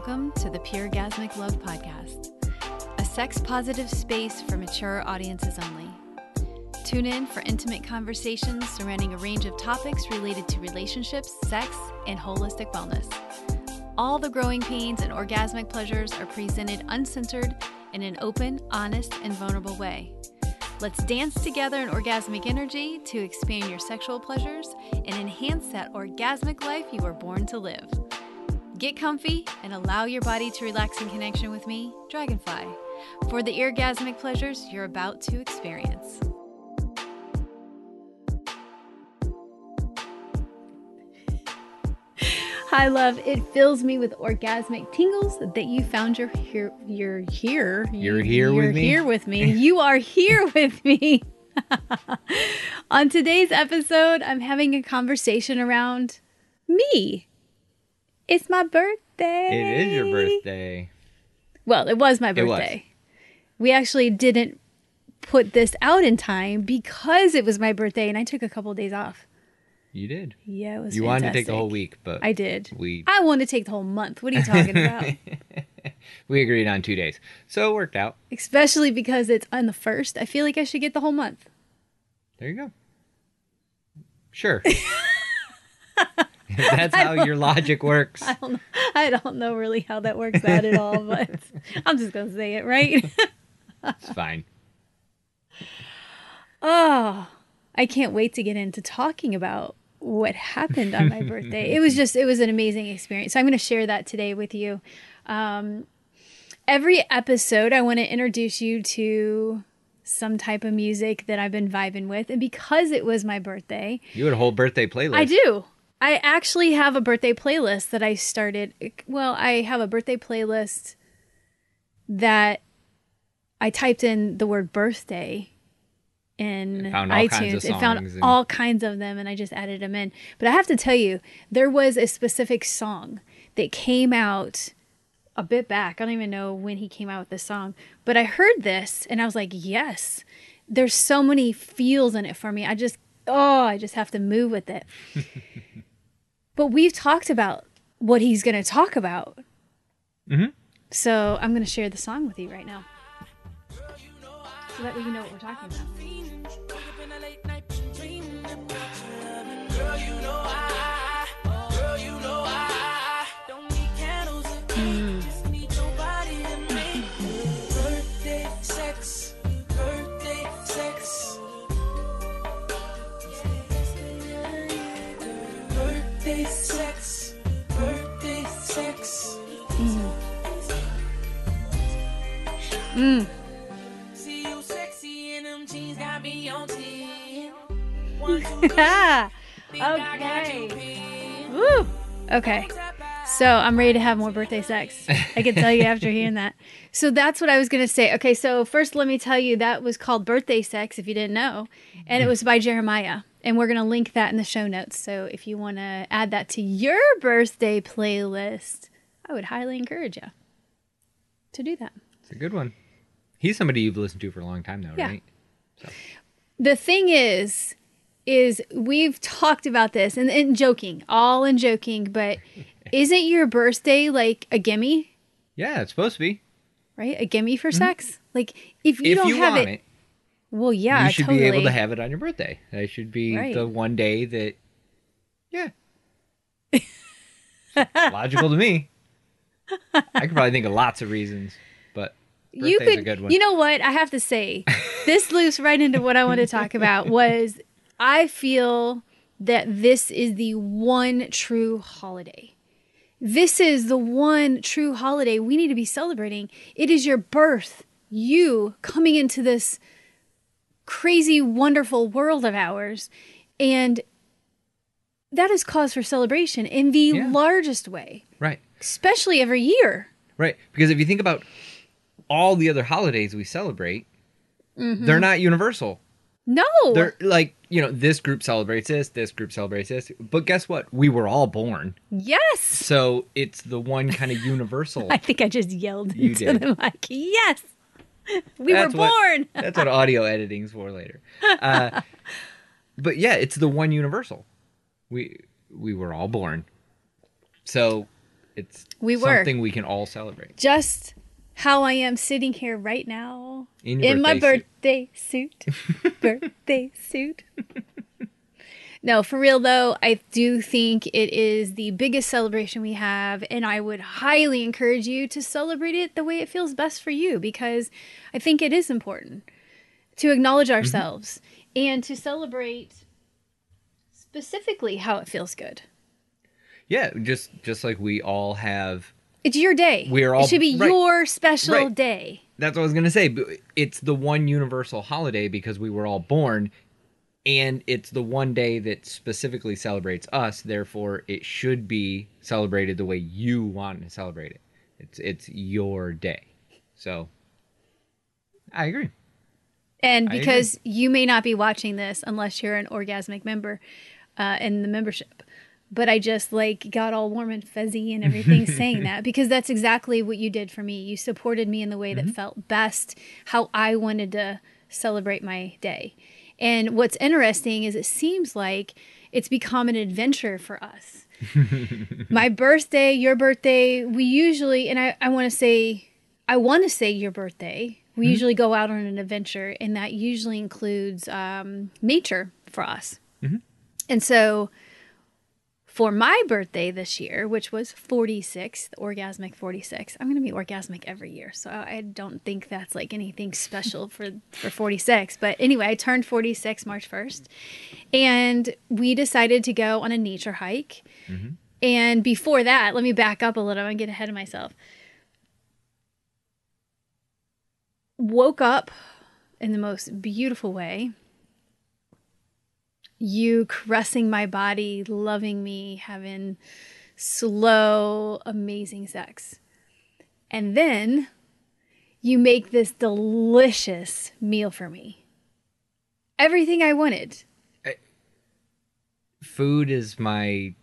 welcome to the Pure Gasmic Love Podcast, a sex positive space for mature audiences only. Tune in for intimate conversations surrounding a range of topics related to relationships, sex, and holistic wellness. All the growing pains and orgasmic pleasures are presented uncensored in an open, honest, and vulnerable way. Let's dance together in orgasmic energy to expand your sexual pleasures and enhance that orgasmic life you were born to live. Get comfy and allow your body to relax in connection with me, Dragonfly, for the orgasmic pleasures you're about to experience. Hi, love. It fills me with orgasmic tingles that you found your here. You're here. You're here you're with me? Here with me. you are here with me. On today's episode, I'm having a conversation around me. It's my birthday. It is your birthday. Well, it was my It was. birthday. We actually didn't put this out in time because it was my birthday and I took a couple days off. You did. Yeah, it was You wanted to take the whole week, but I did. we I wanted to take the whole month. What are you talking about? we agreed on two days, so it worked out. Especially because it's on the first. I feel like I should get the whole month. There you go. Sure. That's how your logic works. I don't know. I don't know really how that works out at all, but I'm just gonna say it, right? It's fine. Oh, I can't wait to get into talking about what happened on my birthday. It was just, it was an amazing experience. So I'm going to share that today with you. Um, every episode, I want to introduce you to some type of music that I've been vibing with. And because it was my birthday, You had a whole birthday playlist. I do. I actually have a birthday playlist that I started. Well, I have a birthday playlist that I typed in the word birthday in It found iTunes. it found and- all kinds of them and I just added them in. But I have to tell you, there was a specific song that came out a bit back. I don't even know when he came out with this song, but I heard this and I was like, yes, there's so many feels in it for me. I just, oh, I just have to move with it. but we've talked about what he's going to talk about. Mhm. So I'm going to share the song with you right now. So that way you know what we're talking about. Birthday Mm. See you sexy in them jeans, got me on 10. One, two, three, think I got you okay. Woo. Okay. So I'm ready to have more birthday sex. I can tell you after hearing that. So that's what I was going to say. Okay, so first let me tell you that was called Birthday Sex if you didn't know. And it mm-hmm. was by Jeremih. And we're going to link that in the show notes. So if you want to add that to your birthday playlist, I would highly encourage you to do that. It's a good one. He's somebody you've listened to for a long time, though, Yeah. right? the thing is is we've talked about this and, and joking all in joking but isn't your birthday like a gimme Yeah, it's supposed to be. right a gimme for sex like if you Mm-hmm. if don't you have want it, it, well yeah you should totally. be able to have it on your birthday. That should be Right. the one day that, yeah. Logical to me. I could probably think of lots of reasons, but you could a good one. you know what i have to say this loops right into what i want to talk about was i feel that this is the one true holiday this is the one true holiday we need to be celebrating it is your birth you coming into this crazy wonderful world of ours and that is cause for celebration in the Yeah. largest way right. especially every year Right. Because if you think about all the other holidays we celebrate, Mm-hmm. they're not universal. no They're like, you know, this group celebrates this, this group celebrates this. But guess what? We were all born. yes So it's the one kind of universal. I think I just yelled You into did. the mic. Yes, we That's were what- born. That's what audio editing's for later. Uh, but yeah, it's the one universal. We we were all born. So it's We were. something we can all celebrate. Just how I am sitting here right now In your my birthday birthday suit. birthday suit. No, for real though, I do think it is the biggest celebration we have, and I would highly encourage you to celebrate it the way it feels best for you because I think it is important to acknowledge mm-hmm. ourselves and to celebrate specifically how it feels good. Yeah, just just like we all have. It's your day. We're all- it should be right. your special Right. day. That's what I was gonna say. It's the one universal holiday because we were all born, and it's the one day that specifically celebrates us. Therefore, it should be celebrated the way you want to celebrate it. It's it's your day. So, I agree. And I agree. because you may not be watching this unless you're an orgasmic member uh, in the membership. But I just like got all warm and fuzzy and everything saying that because that's exactly what you did for me. You supported me in the way that mm-hmm. felt best, how I wanted to celebrate my day. And what's interesting is it seems like it's become an adventure for us. my birthday, your birthday, we usually, and I, I want to say, I want to say your birthday. We mm-hmm. usually go out on an adventure, and that usually includes um, nature for us. Mm-hmm. And so, for my birthday this year, which was 46, the orgasmic 46, I'm going to be orgasmic every year. So I don't think that's like anything special for, for 46. But anyway, I turned 46 March 1st. And we decided to go on a nature hike. Mm-hmm. And before that, let me back up a little and get ahead of myself. Woke up in the most beautiful way you caressing my body, loving me, having slow, amazing sex. And then you make this delicious meal for me. Everything I wanted. Food is my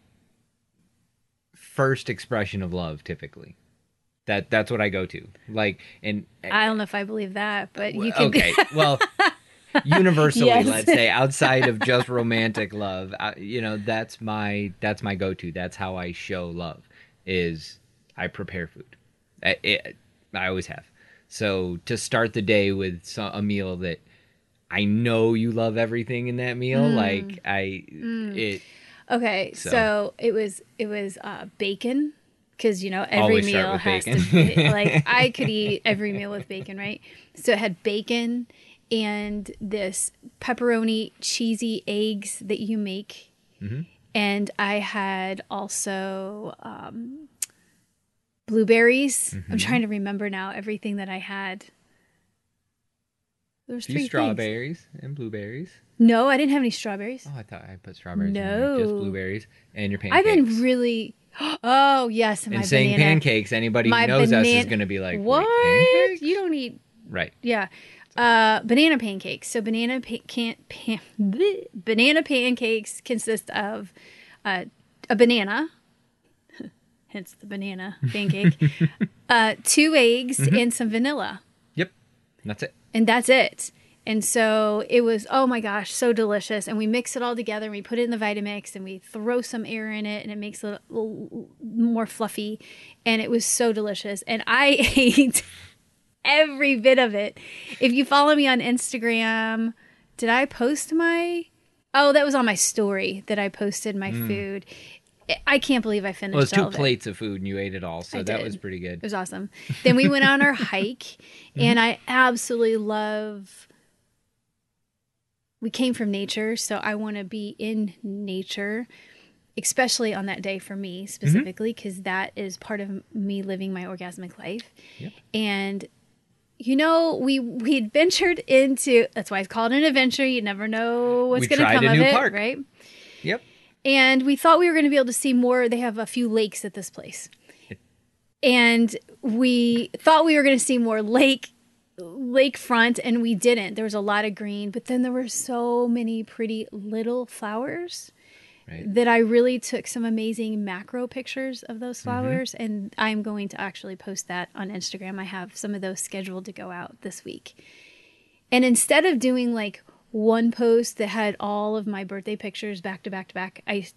first expression of love. Typically, that that's what I go to. Like, and I don't know if I believe that, but you can okay well universally Yes. let's say outside of just romantic love uh, you know that's my that's my go-to that's how i show love is i prepare food I, it, I always have so to start the day with so, a meal that i know you love everything in that meal Mm. like i it Okay, so, So- it was it was uh, bacon because you know every Always meal has bacon. to be like I could eat every meal with bacon, right? So it had bacon and this pepperoni cheesy eggs that you make, Mm-hmm. and I had also um, blueberries. Mm-hmm. I'm trying to remember now everything that I had. There was few three things. strawberries and blueberries No, I didn't have any strawberries. oh i thought i put strawberries in there. just blueberries and your pancakes I've been really. Oh yes, and and saying banana. pancakes anybody My who knows us is going to be like "Wait, what? pancakes?" You don't eat. right Yeah, uh, banana pancakes. So banana pa- can't pan- bleh. banana pancakes consist of uh, a banana, hence the banana pancake, uh, two eggs, Mm-hmm. and some vanilla, yep that's it and that's it. And so it was, oh my gosh, so delicious. And we mix it all together and we put it in the Vitamix and we throw some air in it and it makes it a little more fluffy. And it was so delicious. And I ate every bit of it. If you follow me on Instagram, did I post my. Oh, that was on my story that I posted my food. I can't believe I finished Mm. Well, it's all two of it. plates of food and you ate it all, so I that did. was pretty good. It was awesome. Then we went on our hike, Mm-hmm. and I absolutely love. We came from nature, so I want to be in nature, especially on that day for me Mm-hmm. specifically, because that is part of me living my orgasmic life. Yep. And you know, we we adventured into. That's why it's called an adventure. You never know what's going to come of it, park. right? Yep. and we thought we were going to be able to see more. They have a few lakes at this place, and we thought we were going to see more lake lakefront, and we didn't. There was a lot of green, but then there were so many pretty little flowers Right. that I really took some amazing macro pictures of those mm-hmm. flowers, and I'm going to actually post that on Instagram. I have some of those scheduled to go out this week. And instead of doing like one post that had all of my birthday pictures back to back to back, I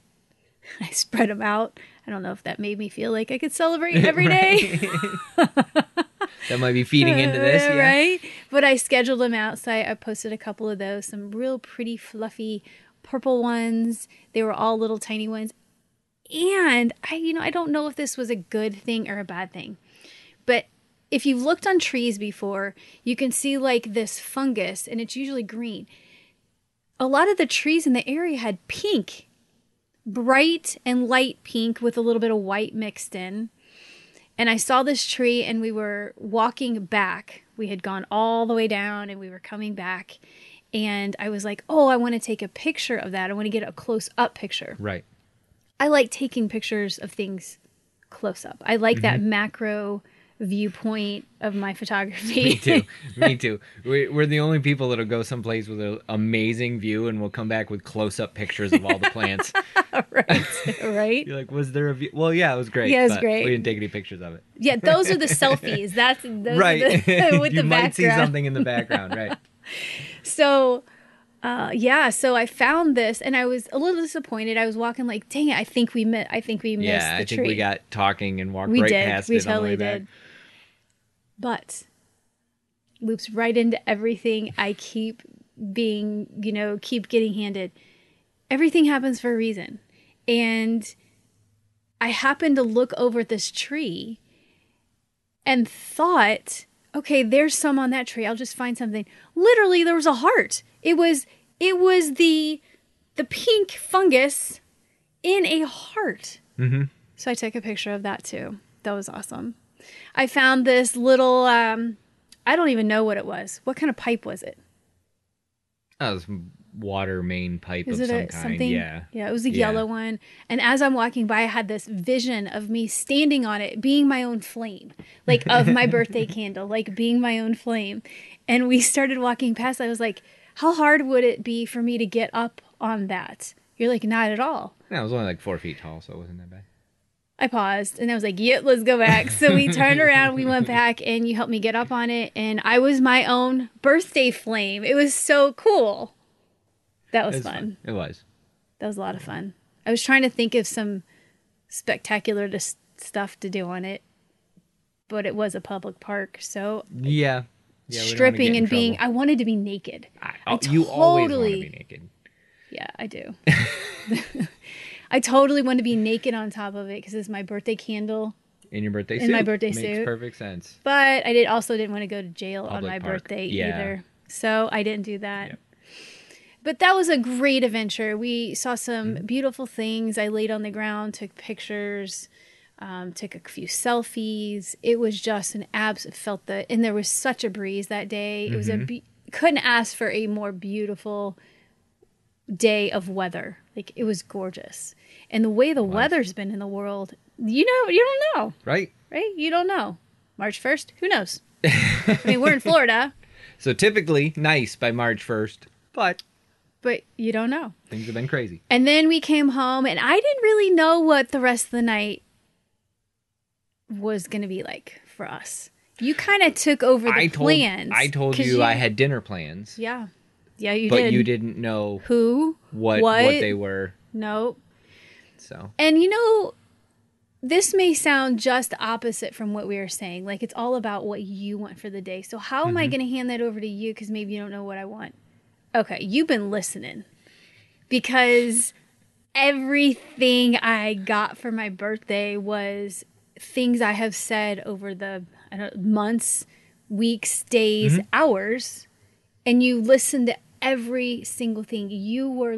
I spread them out. I don't know if that made me feel like I could celebrate every day. that might be feeding into this. Yeah. right? But I scheduled them out, so I, I posted a couple of those, some real pretty, fluffy purple ones. They were all little tiny ones. And I, you know, I don't know if this was a good thing or a bad thing, but if you've looked on trees before, you can see like this fungus, and it's usually green. A lot of the trees in the area had pink, bright and light pink with a little bit of white mixed in and I saw this tree and we were walking back. We had gone all the way down and we were coming back. And I was like, oh, I want to take a picture of that. I want to get a close up picture. Right. I like taking pictures of things close up. I like Mm-hmm. that macro viewpoint of my photography. Me too. Me too. We, we're the only people that'll go someplace with an amazing view and we'll come back with close up pictures of all the plants. right. Right. You're like, was there a view? Well, yeah, it was great. Yeah, it was but great. We didn't take any pictures of it. Yeah, those are the selfies. That's those right. Are the, with you the might background. see something in the background. Right. So, uh, yeah, so I found this and I was a little disappointed. I was walking like, dang it, I think we met. I think we missed yeah, the I think tree. we got talking and walked we right did. past We it on the totally way back. did. But loops right into everything I keep being, you know, keep getting handed. Everything happens for a reason. And I happened to look over at this tree and thought, okay, there's some on that tree. I'll just find something. Literally, there was a heart. It was it was the the pink fungus in a heart. Mm-hmm. So I took a picture of that too. That was awesome. I found this little um I don't even know what it was. What kind of pipe was it? That was water main pipe Is of it some a, kind. something? Yeah. Yeah, it was a Yeah. yellow one. And as I'm walking by, I had this vision of me standing on it, being my own flame, like of my birthday candle, like being my own flame. And we started walking past. I was like, how hard would it be for me to get up on that? You're like, not at all. Yeah, it was only like four feet tall, so it wasn't that bad. I paused and I was like, yep, let's go back. So we turned around, we went back, and you helped me get up on it. And I was my own birthday flame. It was so cool. That was It was fun. It was. That was a lot of fun. I was trying to think of some spectacular dis- stuff to do on it, but it was a public park. So Yeah. yeah we don't wanna stripping and being, trouble. I wanted to be naked. I, I oh, you always want to totally- be naked. Yeah, I do. I totally want to be naked on top of it because it's my birthday candle. In your birthday In suit. my birthday Makes suit. perfect sense. But I did also didn't want to go to jail on my park. birthday Yeah. either. So I didn't do that. Yep. But that was a great adventure. We saw some Mm-hmm. beautiful things. I laid on the ground, took pictures, um, took a few selfies. It was just an abs. it Felt the and there was such a breeze that day. It was Mm-hmm. a be- couldn't ask for a more beautiful day of weather. Like it was gorgeous. And the way the weather's been in the world, you know, you don't know Right? right? You don't know. March 1st? Who knows? I mean, we're in Florida, So typically nice by March 1st, but but you don't know. things have been crazy. And then we came home, and I didn't really know what the rest of the night was going to be like for us. You kind of took over the I told plans. I told you, I had dinner plans, Yeah. Yeah, you but did. But you didn't know Who? what What? what they were. Nope. So And you know, this may sound just opposite from what we were saying. Like it's all about what you want for the day. So how am I Mm-hmm. going to hand that over to you because maybe you don't know what I want? Okay, you've been listening because everything I got for my birthday was things I have said over the I don't, months, weeks, days, Mm-hmm. hours, and you listened to every single thing. You were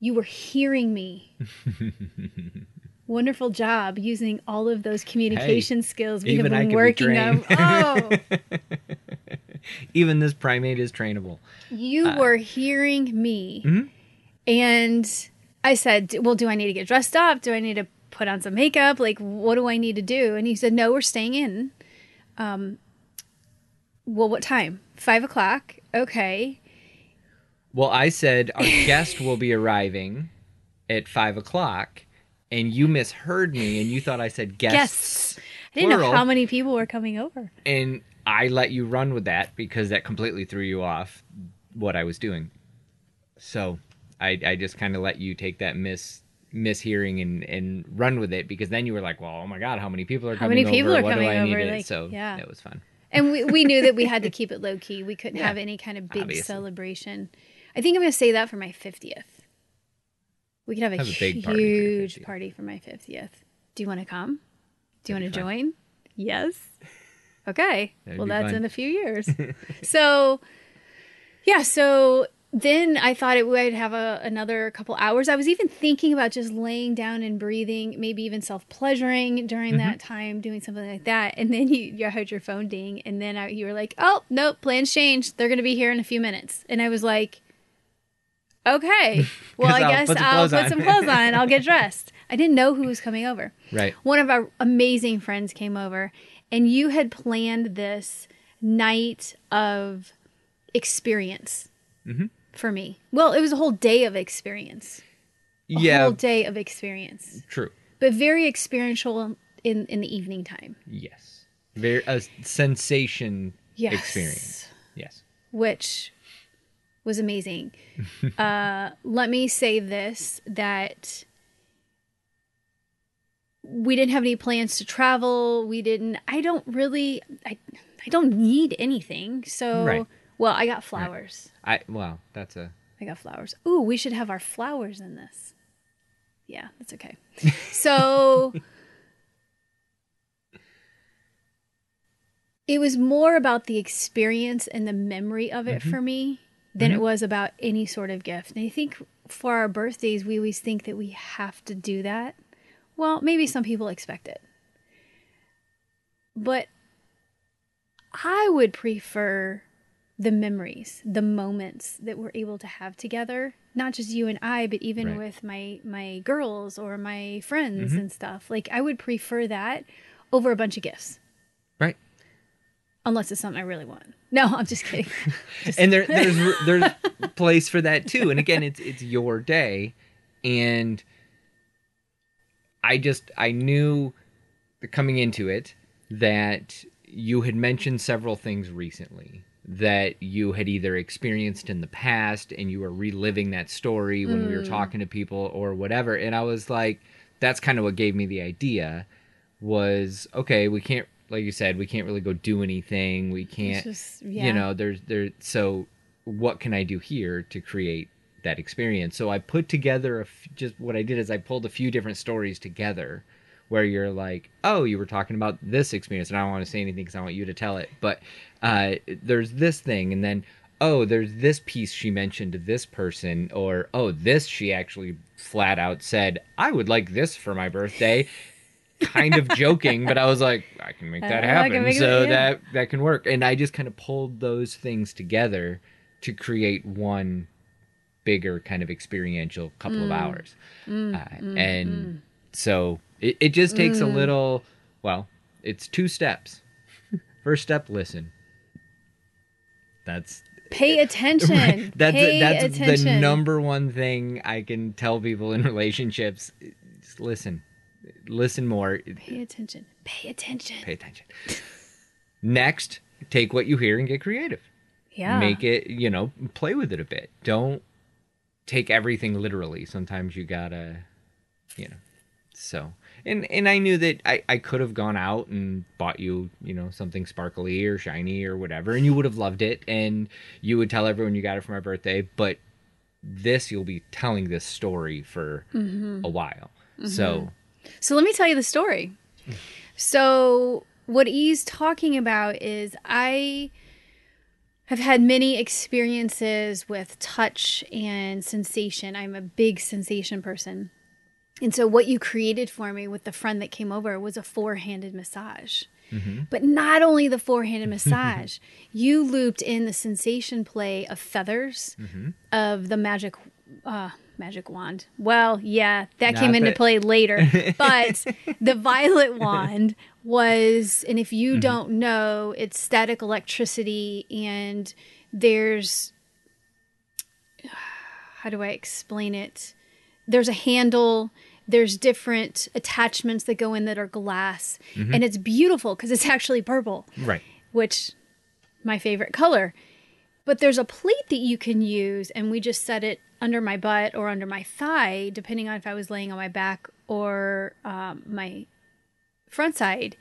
you were hearing me. Wonderful job using all of those communication skills we have been working on. Oh, even this primate is trainable. you Uh, were hearing me. Mhm. And I said, "Well, do I need to get dressed up? Do I need to put on some makeup? Like, what do I need to do?" And he said, "No, we're staying in." Um, well, what time? Five o'clock. Okay. Well, I said our guest will be arriving at five o'clock, and you misheard me, and you thought I said guests, Guests. I didn't know how many people were coming over. and I let you run with that because that completely threw you off what I was doing. So I, I just kind of let you take that mis mishearing and and run with it because then you were like, well, oh my god, how many people are coming? How many people over? are what coming do I over? need? to-" Like, so yeah. it was fun. and we, we knew that we had to keep it low key. We couldn't Yeah. have any kind of big Obviously. celebration. I think I'm going to say that for my 50th. We could have a, Have a big party for huge 50th. party for my 50th. Do you want to come? Do you want to join? Yes. Okay. That'd well, that's fun. in a few years. so, yeah. So then I thought it would have a, another couple hours. I was even thinking about just laying down and breathing, maybe even self pleasuring during Mm-hmm. that time, doing something like that. And then you, you heard your phone ding, and then I, you were like, "Oh nope, plans changed. They're going to be here in a few minutes." And I was like, "Okay, well, I I'll guess put I'll put on." some clothes on I'll get dressed." I didn't know who was coming over Right. one of our amazing friends came over and you had planned this night of experience Mhm. for me well it was a whole day of experience a Yeah. whole day of experience True. but very experiential in in the evening time Yes. Very a sensation yes experience. Yes. which was amazing uh let me say this that we didn't have any plans to travel. We didn't i don't really i i don't need anything. So Right. well i got flowers. I well, that's a i got flowers. Ooh we should have our flowers in this. Yeah that's okay. So it was more about the experience and the memory of it mm-hmm. for me than it mm-hmm. was about any sort of gift. And I think for our birthdays, we always think that we have to do that. Well, maybe some people expect it. But I would prefer the memories, the moments that we're able to have together, not just you and I, but even Right. with my my girls or my friends mm-hmm. and stuff. Like I would prefer that over a bunch of gifts right. unless it's something I really want. No, I'm just kidding. and there there's there's place for that too and again it's it's your day and i just i knew coming into it that you had mentioned several things recently that you had either experienced in the past and you were reliving that story when we were mm. talking to people or whatever. And i was like that's kind of what gave me the idea was okay we can't like you said we can't really go do anything. We can't just- yeah. you know there's there so what can i do here to create that experience so i put together a f- just what i did is i pulled a few different stories together where you're like oh you were talking about this experience and i don't want to say anything because i want you to tell it but uh there's this thing and then oh there's this piece she mentioned to this person or oh this she actually flat out said i would like this for my birthday kind of joking, but I was like, I can make that happen. make so that- yeah. that that can work. And I just kind of pulled those things together to create one bigger kind of experiential couple Mm. of hours. uh, and so it, it just takes Mm. a little well, it's two steps. First step, listen. That's Pay attention. that's Pay that's attention. the number one thing I can tell people in relationships. Just listen. Listen more. Pay attention. Pay attention. Pay attention. Next, take what you hear and get creative. yeah. Make it, you know, play with it a bit. Don't take everything literally. Sometimes you gotta, you know. So, and and I knew that I I could have gone out and bought you, you know, something sparkly or shiny or whatever, and you would have loved it, and you would tell everyone you got it for my birthday. But this, you'll be telling this story for mm-hmm. a while. Mm-hmm. So, So let me tell you the story. So what he's talking about is I have had many experiences with touch and sensation. I'm a big sensation person. And so what you created for me with the friend that came over was a four-handed massage. But not only the four-handed massage, you looped in the sensation play of feathers, of the magic uh magic wand. Well, yeah, that Not came into play later. But the violet wand was and if you don't know, it's static electricity and there's how do I explain it? There's a handle, there's different attachments that go in that are glass, and it's beautiful because it's actually purple right. which my favorite color. But there's a plate that you can use, and we just set it under my butt or under my thigh, depending on if I was laying on my back or um, my front side.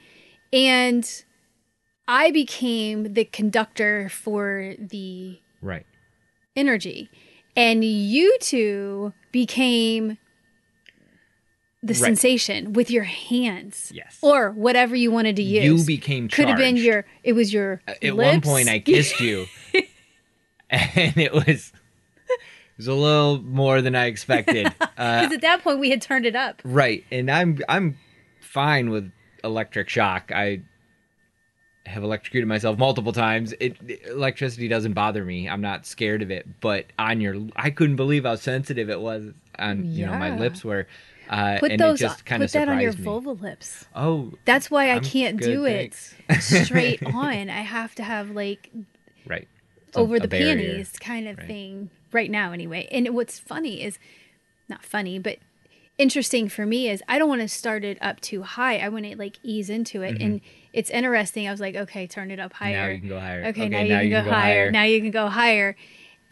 And I became the conductor for the Right. energy. And you two became the Right. sensation with your hands. Yes. Or whatever you wanted to use. You became Could have been your, it was your. At one point, I kissed you, and it was it was a little more than I expected. Uh, Because at that point, we had turned it up. right, and I'm I'm fine with electric shock. I have electrocuted myself multiple times. It electricity doesn't bother me. I'm not scared of it. But on your, I couldn't believe how sensitive it was on you know my lips were. Uh, Put and those, it just kind put that on your me. vulva lips. Oh, That's why I I'm can't good, do it straight on. I have to have like right. Over the barrier. panties kind of Right. thing right now anyway. And what's funny is not funny, but interesting for me is I don't want to start it up too high. I want to like ease into it. And it's interesting. I was like, okay, turn it up higher. Mm-hmm. Now you can go higher. Okay, now, you, can go, higher. Now you can go higher.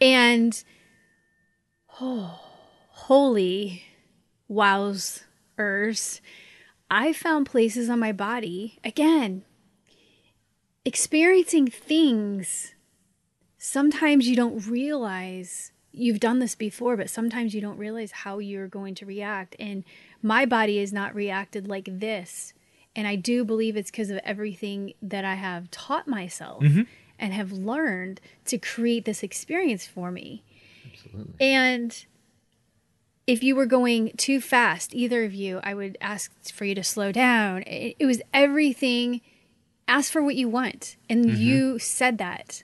And oh, holy wowzers. I found places on my body, again, experiencing things. Sometimes you don't realize you've done this before, but sometimes you don't realize how you're going to react. And my body has not reacted like this. And I do believe it's because of everything that I have taught myself mm-hmm. and have learned to create this experience for me. Absolutely. And if you were going too fast, either of you, I would ask for you to slow down. It, it was everything. Ask for what you want. And mm-hmm. you said that.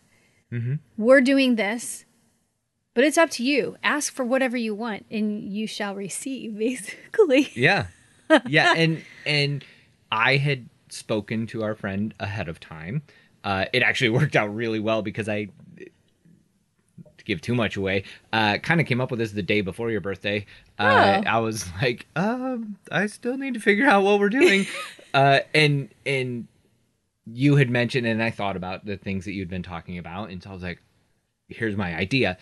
Mm-hmm. We're doing this, but it's up to you. Ask for whatever you want, and you shall receive, basically. Yeah. Yeah, and and I had spoken to our friend ahead of time. Uh, it actually worked out really well because I to give too much away, uh, kind of came up with this the day before your birthday. Uh, Oh. I was like, um, I still need to figure out what we're doing, uh, and and you had mentioned, and I thought about the things that you'd been talking about, and so I was like, here's my idea.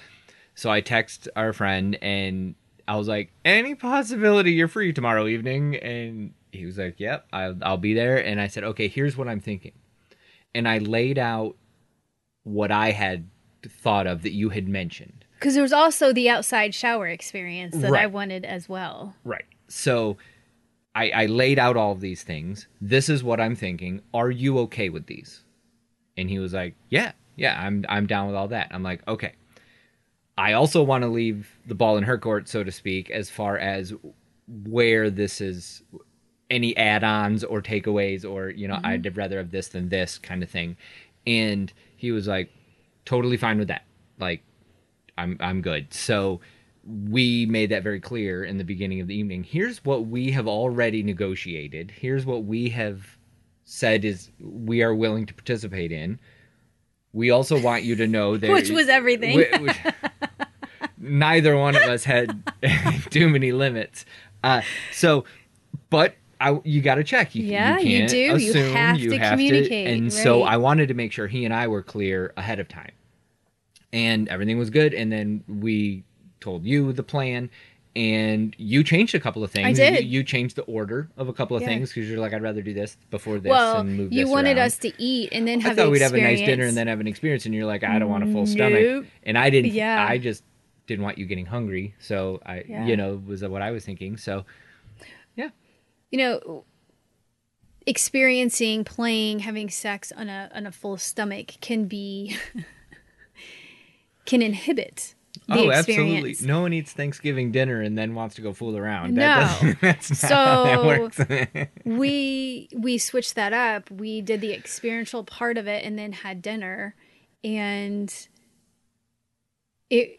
So I text our friend and I was like, any possibility you're free tomorrow evening? And he was like, yep, I'll, I'll be there. And I said, okay, here's what I'm thinking. And I laid out what I had thought of that you had mentioned. Because there was also the outside shower experience that I wanted as well. Right. So I, I laid out all of these things. This is what I'm thinking. Are you okay with these? And he was like, Yeah, yeah, I'm I'm down with all that. I'm like, okay. I also want to leave the ball in her court, so to speak, as far as where this is any add-ons or takeaways or you know i'd mm-hmm. rather have this than this kind of thing. And he was like totally fine with that. Like i'm i'm good. So we made that very clear in the beginning of the evening. Here's what we have already negotiated. Here's what we have said is we are willing to participate in we also want you to know that Which was everything. Whi- which- neither one of us had too many limits uh, so but I, you got to check. You, Yeah, you, you do. You Assume, have to communicate, and so. I wanted to make sure he and I were clear ahead of time, and everything was good. And then we told you the plan, and you changed a couple of things. I did. You, you changed the order of a couple of Yeah. things because you're like, I'd rather do this before this well, and move this. you wanted around. us to eat and then have. I thought we'd have a nice dinner and then have an experience, and you're like, I don't want a full stomach, and I didn't. Yeah. I just didn't want you getting hungry, so I, Yeah. you know, was what I was thinking. So, yeah, you know experiencing playing having sex on a on a full stomach can be can inhibit oh, experience. absolutely. No one eats Thanksgiving dinner and then wants to go fool around. No. That that's how that So- works. we we switched that up we did the experiential part of it and then had dinner and it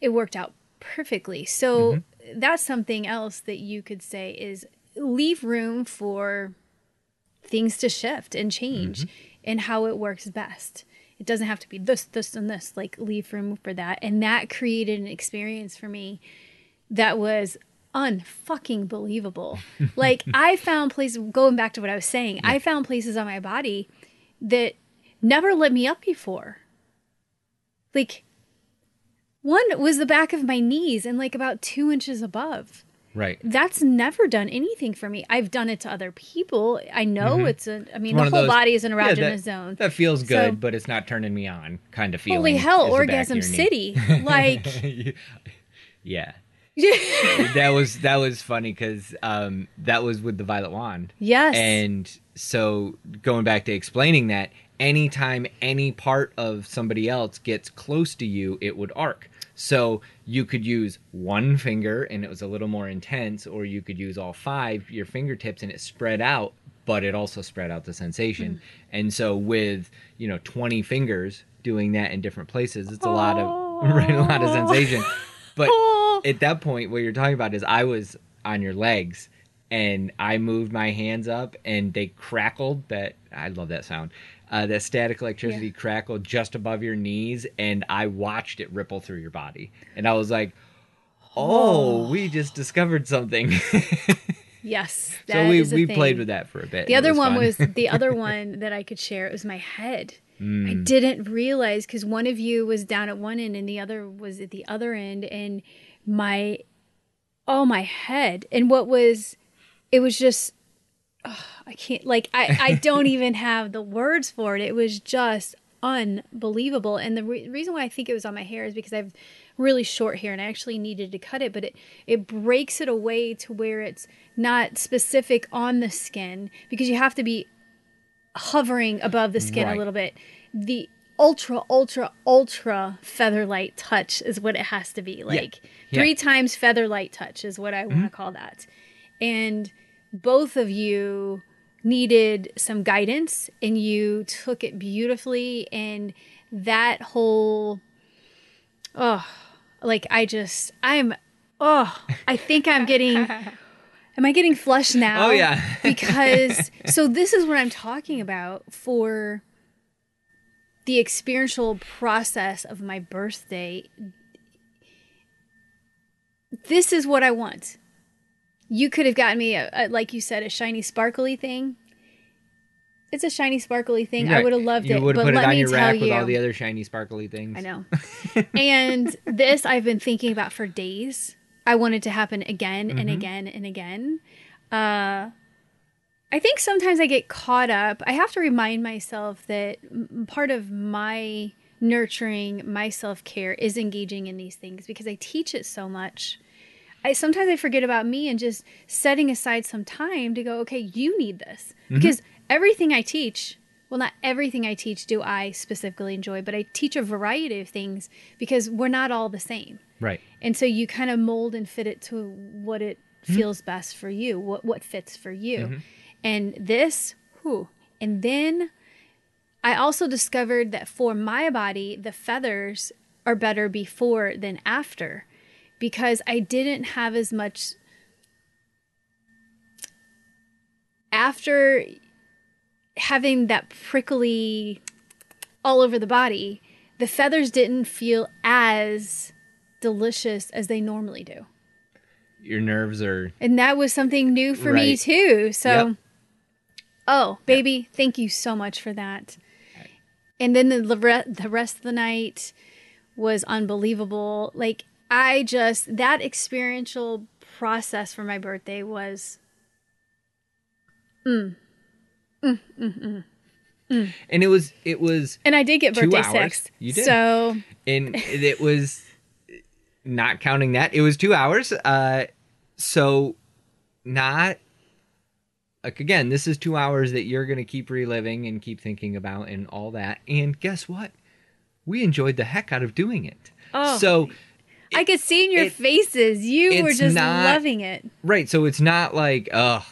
it worked out perfectly so Mm-hmm. that's something else that you could say is leave room for things to shift and change Mm-hmm. and how it works best it doesn't have to be this this and this like leave room for that and that created an experience for me that was unfucking believable. like I found places going back to what I was saying, I found places on my body that never lit me up before. Like One was the back of my knees and like about two inches above. Right. That's never done anything for me. I've done it to other people. I know it's a. I mean, Mm-hmm. One the whole those- body is an Yeah, erogenous that- zone. That feels good, So- but it's not turning me on. Kind of feeling. Holy hell, is the back of Orgasm. City! Like, yeah. that was that was funny because um, that was with the violet wand. yes, And so going back to explaining that, anytime any part of somebody else gets close to you, it would arc. So you could use one finger and it was a little more intense, or you could use all five, your fingertips, and it spread out, but it also spread out the sensation. Hmm. And so with, you know, 20 fingers doing that in different places, it's a lot of right, a lot of sensation. But Oh. at that point, what you're talking about is I was on your legs and I moved my hands up and they crackled that I love that sound. Uh, that static electricity Yeah. crackled just above your knees and I watched it ripple through your body. And I was like, "Oh, we just discovered something." yes. so we we thing. played with that for a bit. The other one fun. was the other one that I could share. It was my head. I Mm. didn't realize because one of you was down at one end and the other was at the other end, and my oh my head and what was it was just oh, I can't like I I don't even have the words for it. It was just unbelievable, and the re- reason why I think it was on my hair is because I've really short hair and I actually needed to cut it, but it it breaks it away to where it's not specific on the skin because you have to be hovering above the skin Right. a little bit. The ultra, ultra, ultra feather light touch is what it has to be. Like Yeah. Mm-hmm. three times feather light touch is what I want to call that. And both of you needed some guidance and you took it beautifully. And that whole, oh, like I just, I'm, oh, I think I'm getting. Am I getting flushed now? Oh, yeah. because so this is what I'm talking about for the experiential process of my birthday. This is what I want. You could have gotten me, a, a, like you said, a shiny, sparkly thing. It's a shiny, sparkly thing. I would have loved you it. but it let on me your tell you, with all the other shiny, sparkly things. I know. and this I've been thinking about for days. I want it to happen again Mm-hmm. and again and again. Uh, I think sometimes I get caught up. I have to remind myself that part of my nurturing, my self care is engaging in these things because I teach it so much. I sometimes I forget about me and just setting aside some time to go, okay, you need this. Mm-hmm. Because everything I teach, well, not everything I teach do I specifically enjoy, but I teach a variety of things because we're not all the same. Right. And so you kind of mold and fit it to what it mm-hmm. feels best for you, what what fits for you. Mm-hmm. And this, whew. And then I also discovered that for my body, the feathers are better before than after because I didn't have as much after having that prickly all over the body, the feathers didn't feel as delicious as they normally do. Your nerves are And that was something new for me too. So, Yep. oh, baby, thank you so much for that. And then the, the the rest of the night was unbelievable. Like, I just, that experiential process for my birthday was mm. Mm, mm, and it was it was and I did get birthday sex. You did. So and it was not counting that it was two hours uh so not like again this is two hours that you're gonna keep reliving and keep thinking about and all that and guess what we enjoyed the heck out of doing it Oh. so I could see in your it- faces you were just not- loving it. right so it's not like ugh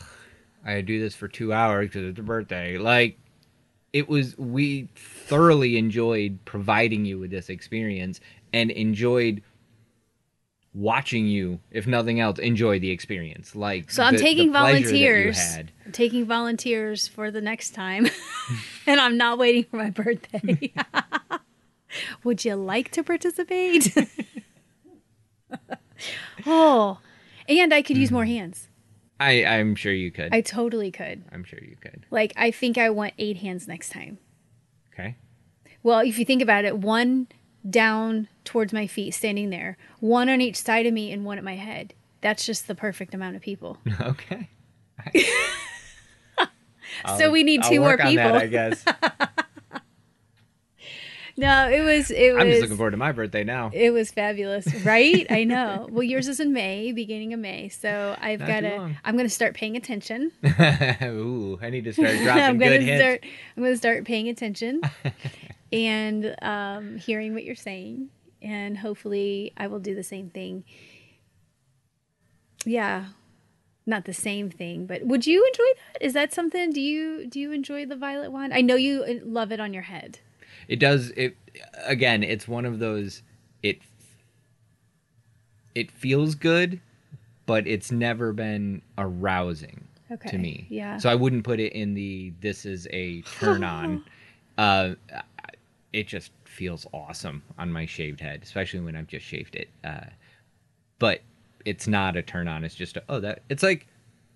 i do this for two hours because it's a birthday like it was we thoroughly enjoyed providing you with this experience and enjoyed watching you if nothing else enjoy the experience like So I'm the- taking volunteers. I'm taking volunteers for the next time. and I'm not waiting for my birthday. Would you like to participate? oh, and I could use more hmm. hands. I, i'm sure you could I totally could. i'm sure you could Like, I think I want eight hands next time. okay Well, if you think about it, one down towards my feet, standing there, one on each side of me and one at my head. That's just the perfect amount of people. Okay. so we need 2 more people. that, I guess. No, it was it was I'm just looking forward to my birthday now. It was fabulous, right? I know. Well, yours is in May, beginning of May. So I've got to. I'm going to start paying attention. Ooh, I need to start dropping I'm good going to hints. start. I'm going to start paying attention and um, hearing what you're saying, and hopefully, I will do the same thing. Yeah, not the same thing, but would you enjoy that? Is that something? Do you do you enjoy the violet wand? I know you uh, love it on your head. It does it again, it's one of those it it feels good, but it's never been arousing Okay. to me. Yeah. So I wouldn't put it in the this is a turn on. uh it just feels awesome on my shaved head, especially when I've just shaved it. Uh but it's not a turn on. It's just a, oh that it's like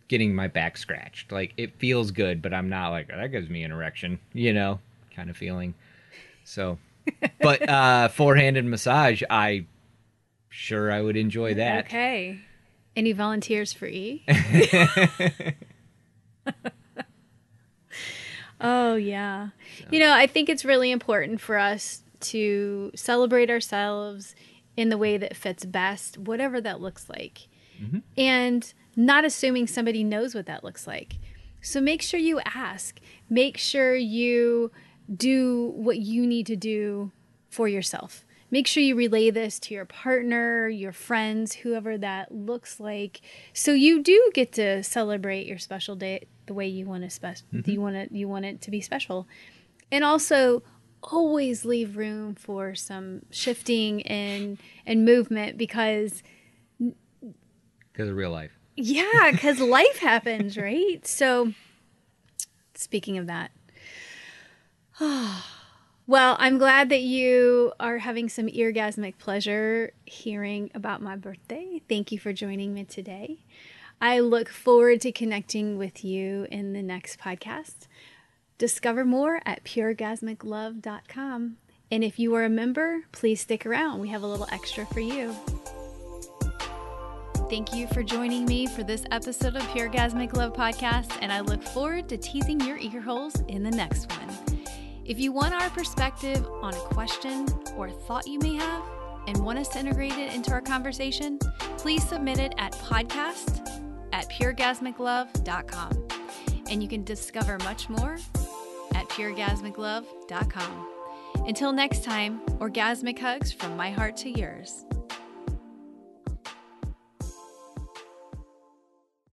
getting my back scratched. Like it feels good, but I'm not like that gives me an erection, you know, kind of feeling. So, but uh four-handed massage, I sure I would enjoy that. Okay. Any volunteers for E? oh, yeah. You know, I think it's really important for us to celebrate ourselves in the way that fits best, whatever that looks like. And not assuming somebody knows what that looks like. So make sure you ask. Make sure you do what you need to do for yourself. Make sure you relay this to your partner, your friends, whoever that looks like, so you do get to celebrate your special day the way you want to spe- mm-hmm. you want it you want it to be special. And also always leave room for some shifting and and movement because Because of real life. yeah, because life happens, right? So, speaking of that, well, I'm glad that you are having some orgasmic pleasure hearing about my birthday. Thank you for joining me today. I look forward to connecting with you in the next podcast. Discover more at puregasmiclove.com. And if you are a member, please stick around. We have a little extra for you. Thank you for joining me for this episode of Puregasmic Love Podcast, and I look forward to teasing your ear holes in the next one. If you want our perspective on a question or thought you may have and want us to integrate it into our conversation, please submit it at podcast at puregasmiclove.com. And you can discover much more at puregasmiclove.com. Until next time, orgasmic hugs from my heart to yours.